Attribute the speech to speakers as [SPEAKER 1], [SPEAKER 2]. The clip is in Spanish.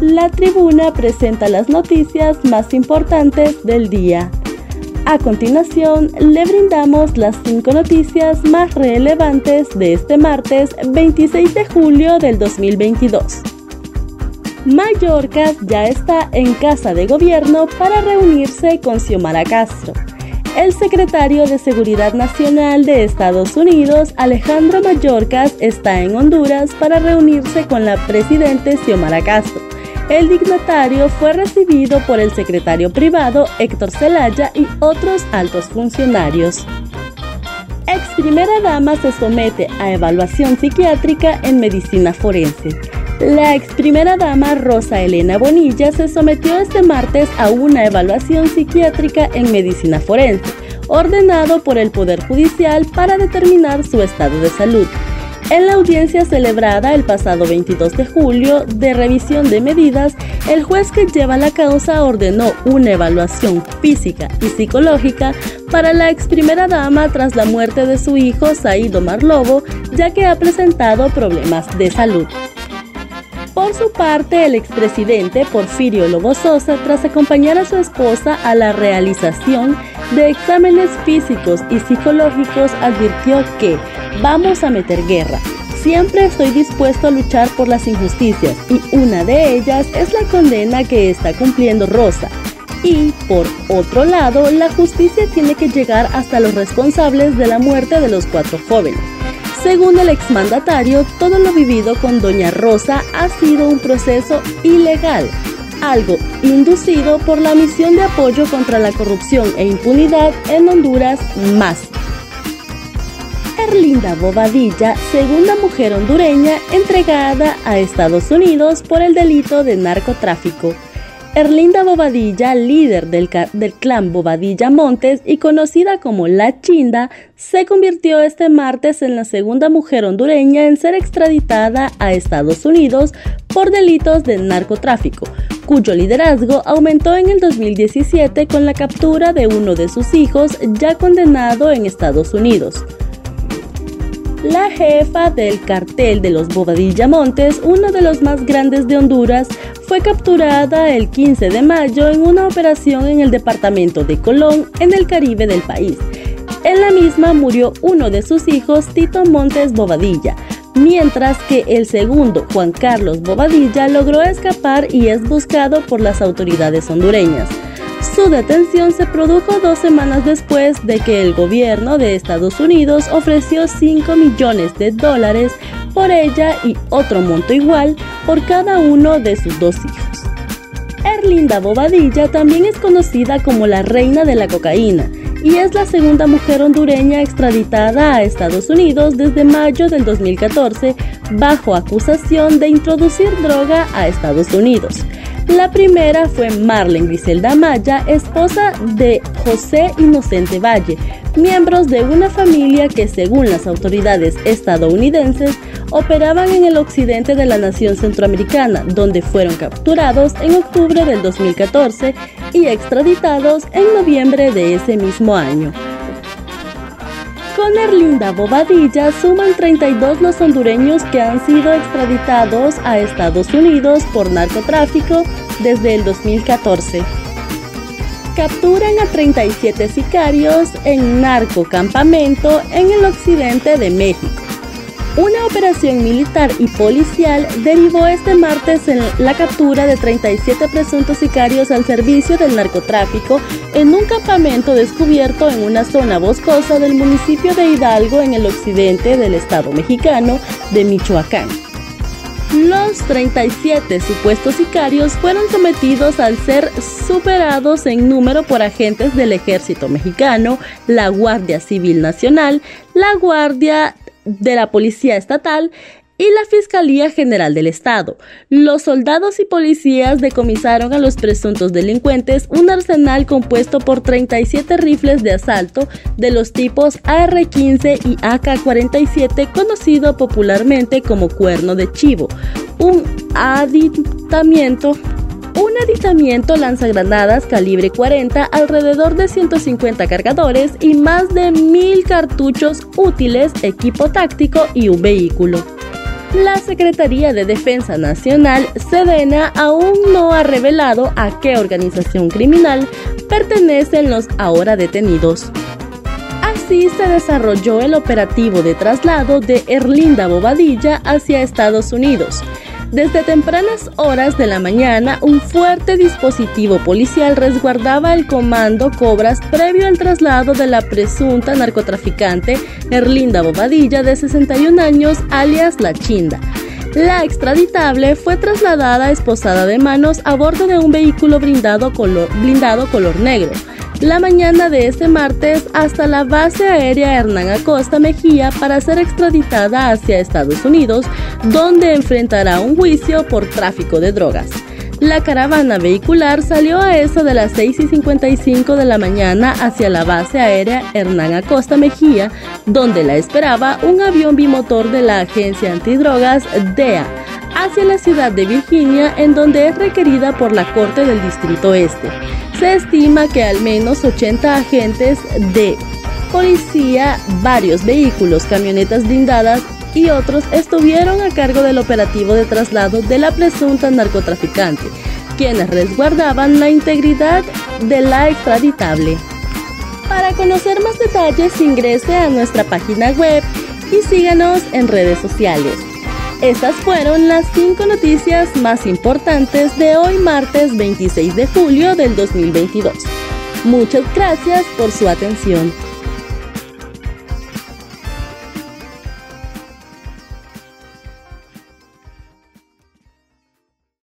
[SPEAKER 1] la tribuna presenta las noticias más importantes del día. A continuación, le brindamos las cinco noticias más relevantes de este martes 26 de julio del 2022. Mallorca ya está en casa de gobierno para reunirse con Xiomara Castro. El secretario de Seguridad Nacional de Estados Unidos, Alejandro Mayorkas, está en Honduras para reunirse con la presidente Xiomara Castro. El dignatario fue recibido por el secretario privado Héctor Zelaya y otros altos funcionarios. Ex primera dama se somete a evaluación psiquiátrica en medicina forense. La ex primera dama Rosa Elena Bonilla se sometió este martes a una evaluación psiquiátrica en medicina forense, ordenado por el Poder Judicial para determinar su estado de salud. En la audiencia celebrada el pasado 22 de julio de revisión de medidas, el juez que lleva la causa ordenó una evaluación física y psicológica para la ex primera dama tras la muerte de su hijo Saído Marlobo, ya que ha presentado problemas de salud. Por su parte, el expresidente Porfirio Lobo Sosa, tras acompañar a su esposa a la realización de exámenes físicos y psicológicos, advirtió que vamos a meter guerra. Siempre estoy dispuesto a luchar por las injusticias y una de ellas es la condena que está cumpliendo Rosa. Y, por otro lado, la justicia tiene que llegar hasta los responsables de la muerte de los cuatro jóvenes. Según el exmandatario, todo lo vivido con Doña Rosa ha sido un proceso ilegal, algo inducido por la misión de apoyo contra la corrupción e impunidad en Honduras más. Erlinda Bobadilla, segunda mujer hondureña entregada a Estados Unidos por el delito de narcotráfico. Erlinda Bobadilla, líder del, del, clan Bobadilla Montes y conocida como La Chinda, se convirtió este martes en la segunda mujer hondureña en ser extraditada a Estados Unidos por delitos de narcotráfico, cuyo liderazgo aumentó en el 2017 con la captura de uno de sus hijos ya condenado en Estados Unidos. La jefa del cartel de los Bobadilla Montes, uno de los más grandes de Honduras, fue capturada el 15 de mayo en una operación en el departamento de Colón, en el Caribe del país. En la misma murió uno de sus hijos, Tito Montes Bobadilla, mientras que el segundo, Juan Carlos Bobadilla, logró escapar y es buscado por las autoridades hondureñas. Su detención se produjo dos semanas después de que el gobierno de Estados Unidos ofreció 5 millones de dólares por ella y otro monto igual por cada uno de sus dos hijos. Erlinda Bobadilla también es conocida como la reina de la cocaína y es la segunda mujer hondureña extraditada a Estados Unidos desde mayo del 2014 bajo acusación de introducir droga a Estados Unidos. La primera fue Marlene Griselda Maya, esposa de José Inocente Valle, miembros de una familia que según las autoridades estadounidenses operaban en el occidente de la nación centroamericana, donde fueron capturados en octubre del 2014 y extraditados en noviembre de ese mismo año. Con Erlinda Bobadilla suman 32 los hondureños que han sido extraditados a Estados Unidos por narcotráfico desde el 2014. Capturan a 37 sicarios en narcocampamento en el occidente de México. Una operación militar y policial derivó este martes en la captura de 37 presuntos sicarios al servicio del narcotráfico en un campamento descubierto en una zona boscosa del municipio de Hidalgo en el occidente del estado mexicano de Michoacán. Los 37 supuestos sicarios fueron sometidos al ser superados en número por agentes del ejército mexicano, la Guardia Civil Nacional, la Guardia de la Policía Estatal y la Fiscalía General del Estado. Los soldados y policías decomisaron a los presuntos delincuentes un arsenal compuesto por 37 rifles de asalto de los tipos AR-15 y AK-47, conocido popularmente como cuerno de chivo, un aditamiento un aditamiento lanzagranadas calibre 40, alrededor de 150 cargadores y más de 1000 cartuchos útiles, equipo táctico y un vehículo. La Secretaría de Defensa Nacional, Sedena, aún no ha revelado a qué organización criminal pertenecen los ahora detenidos. Así se desarrolló el operativo de traslado de Erlinda Bobadilla hacia Estados Unidos. Desde tempranas horas de la mañana, un fuerte dispositivo policial resguardaba el comando Cobras previo al traslado de la presunta narcotraficante Erlinda Bobadilla, de 61 años, alias La Chinda. La extraditable fue trasladada esposada de manos a bordo de un vehículo blindado color, blindado color negro la mañana de este martes hasta la base aérea Hernán Acosta Mejía para ser extraditada hacia Estados Unidos, donde enfrentará un juicio por tráfico de drogas. La caravana vehicular salió a eso de las 6 y 55 de la mañana hacia la base aérea Hernán Acosta Mejía, donde la esperaba un avión bimotor de la agencia antidrogas DEA, hacia la ciudad de Virginia, en donde es requerida por la Corte del Distrito Este. Se estima que al menos 80 agentes de policía, varios vehículos, camionetas blindadas y otros estuvieron a cargo del operativo de traslado de la presunta narcotraficante, quienes resguardaban la integridad de la extraditable. Para conocer más detalles ingrese a nuestra página web y síganos en redes sociales. Estas fueron las cinco noticias más importantes de hoy martes 26 de julio del 2022. Muchas gracias por su atención.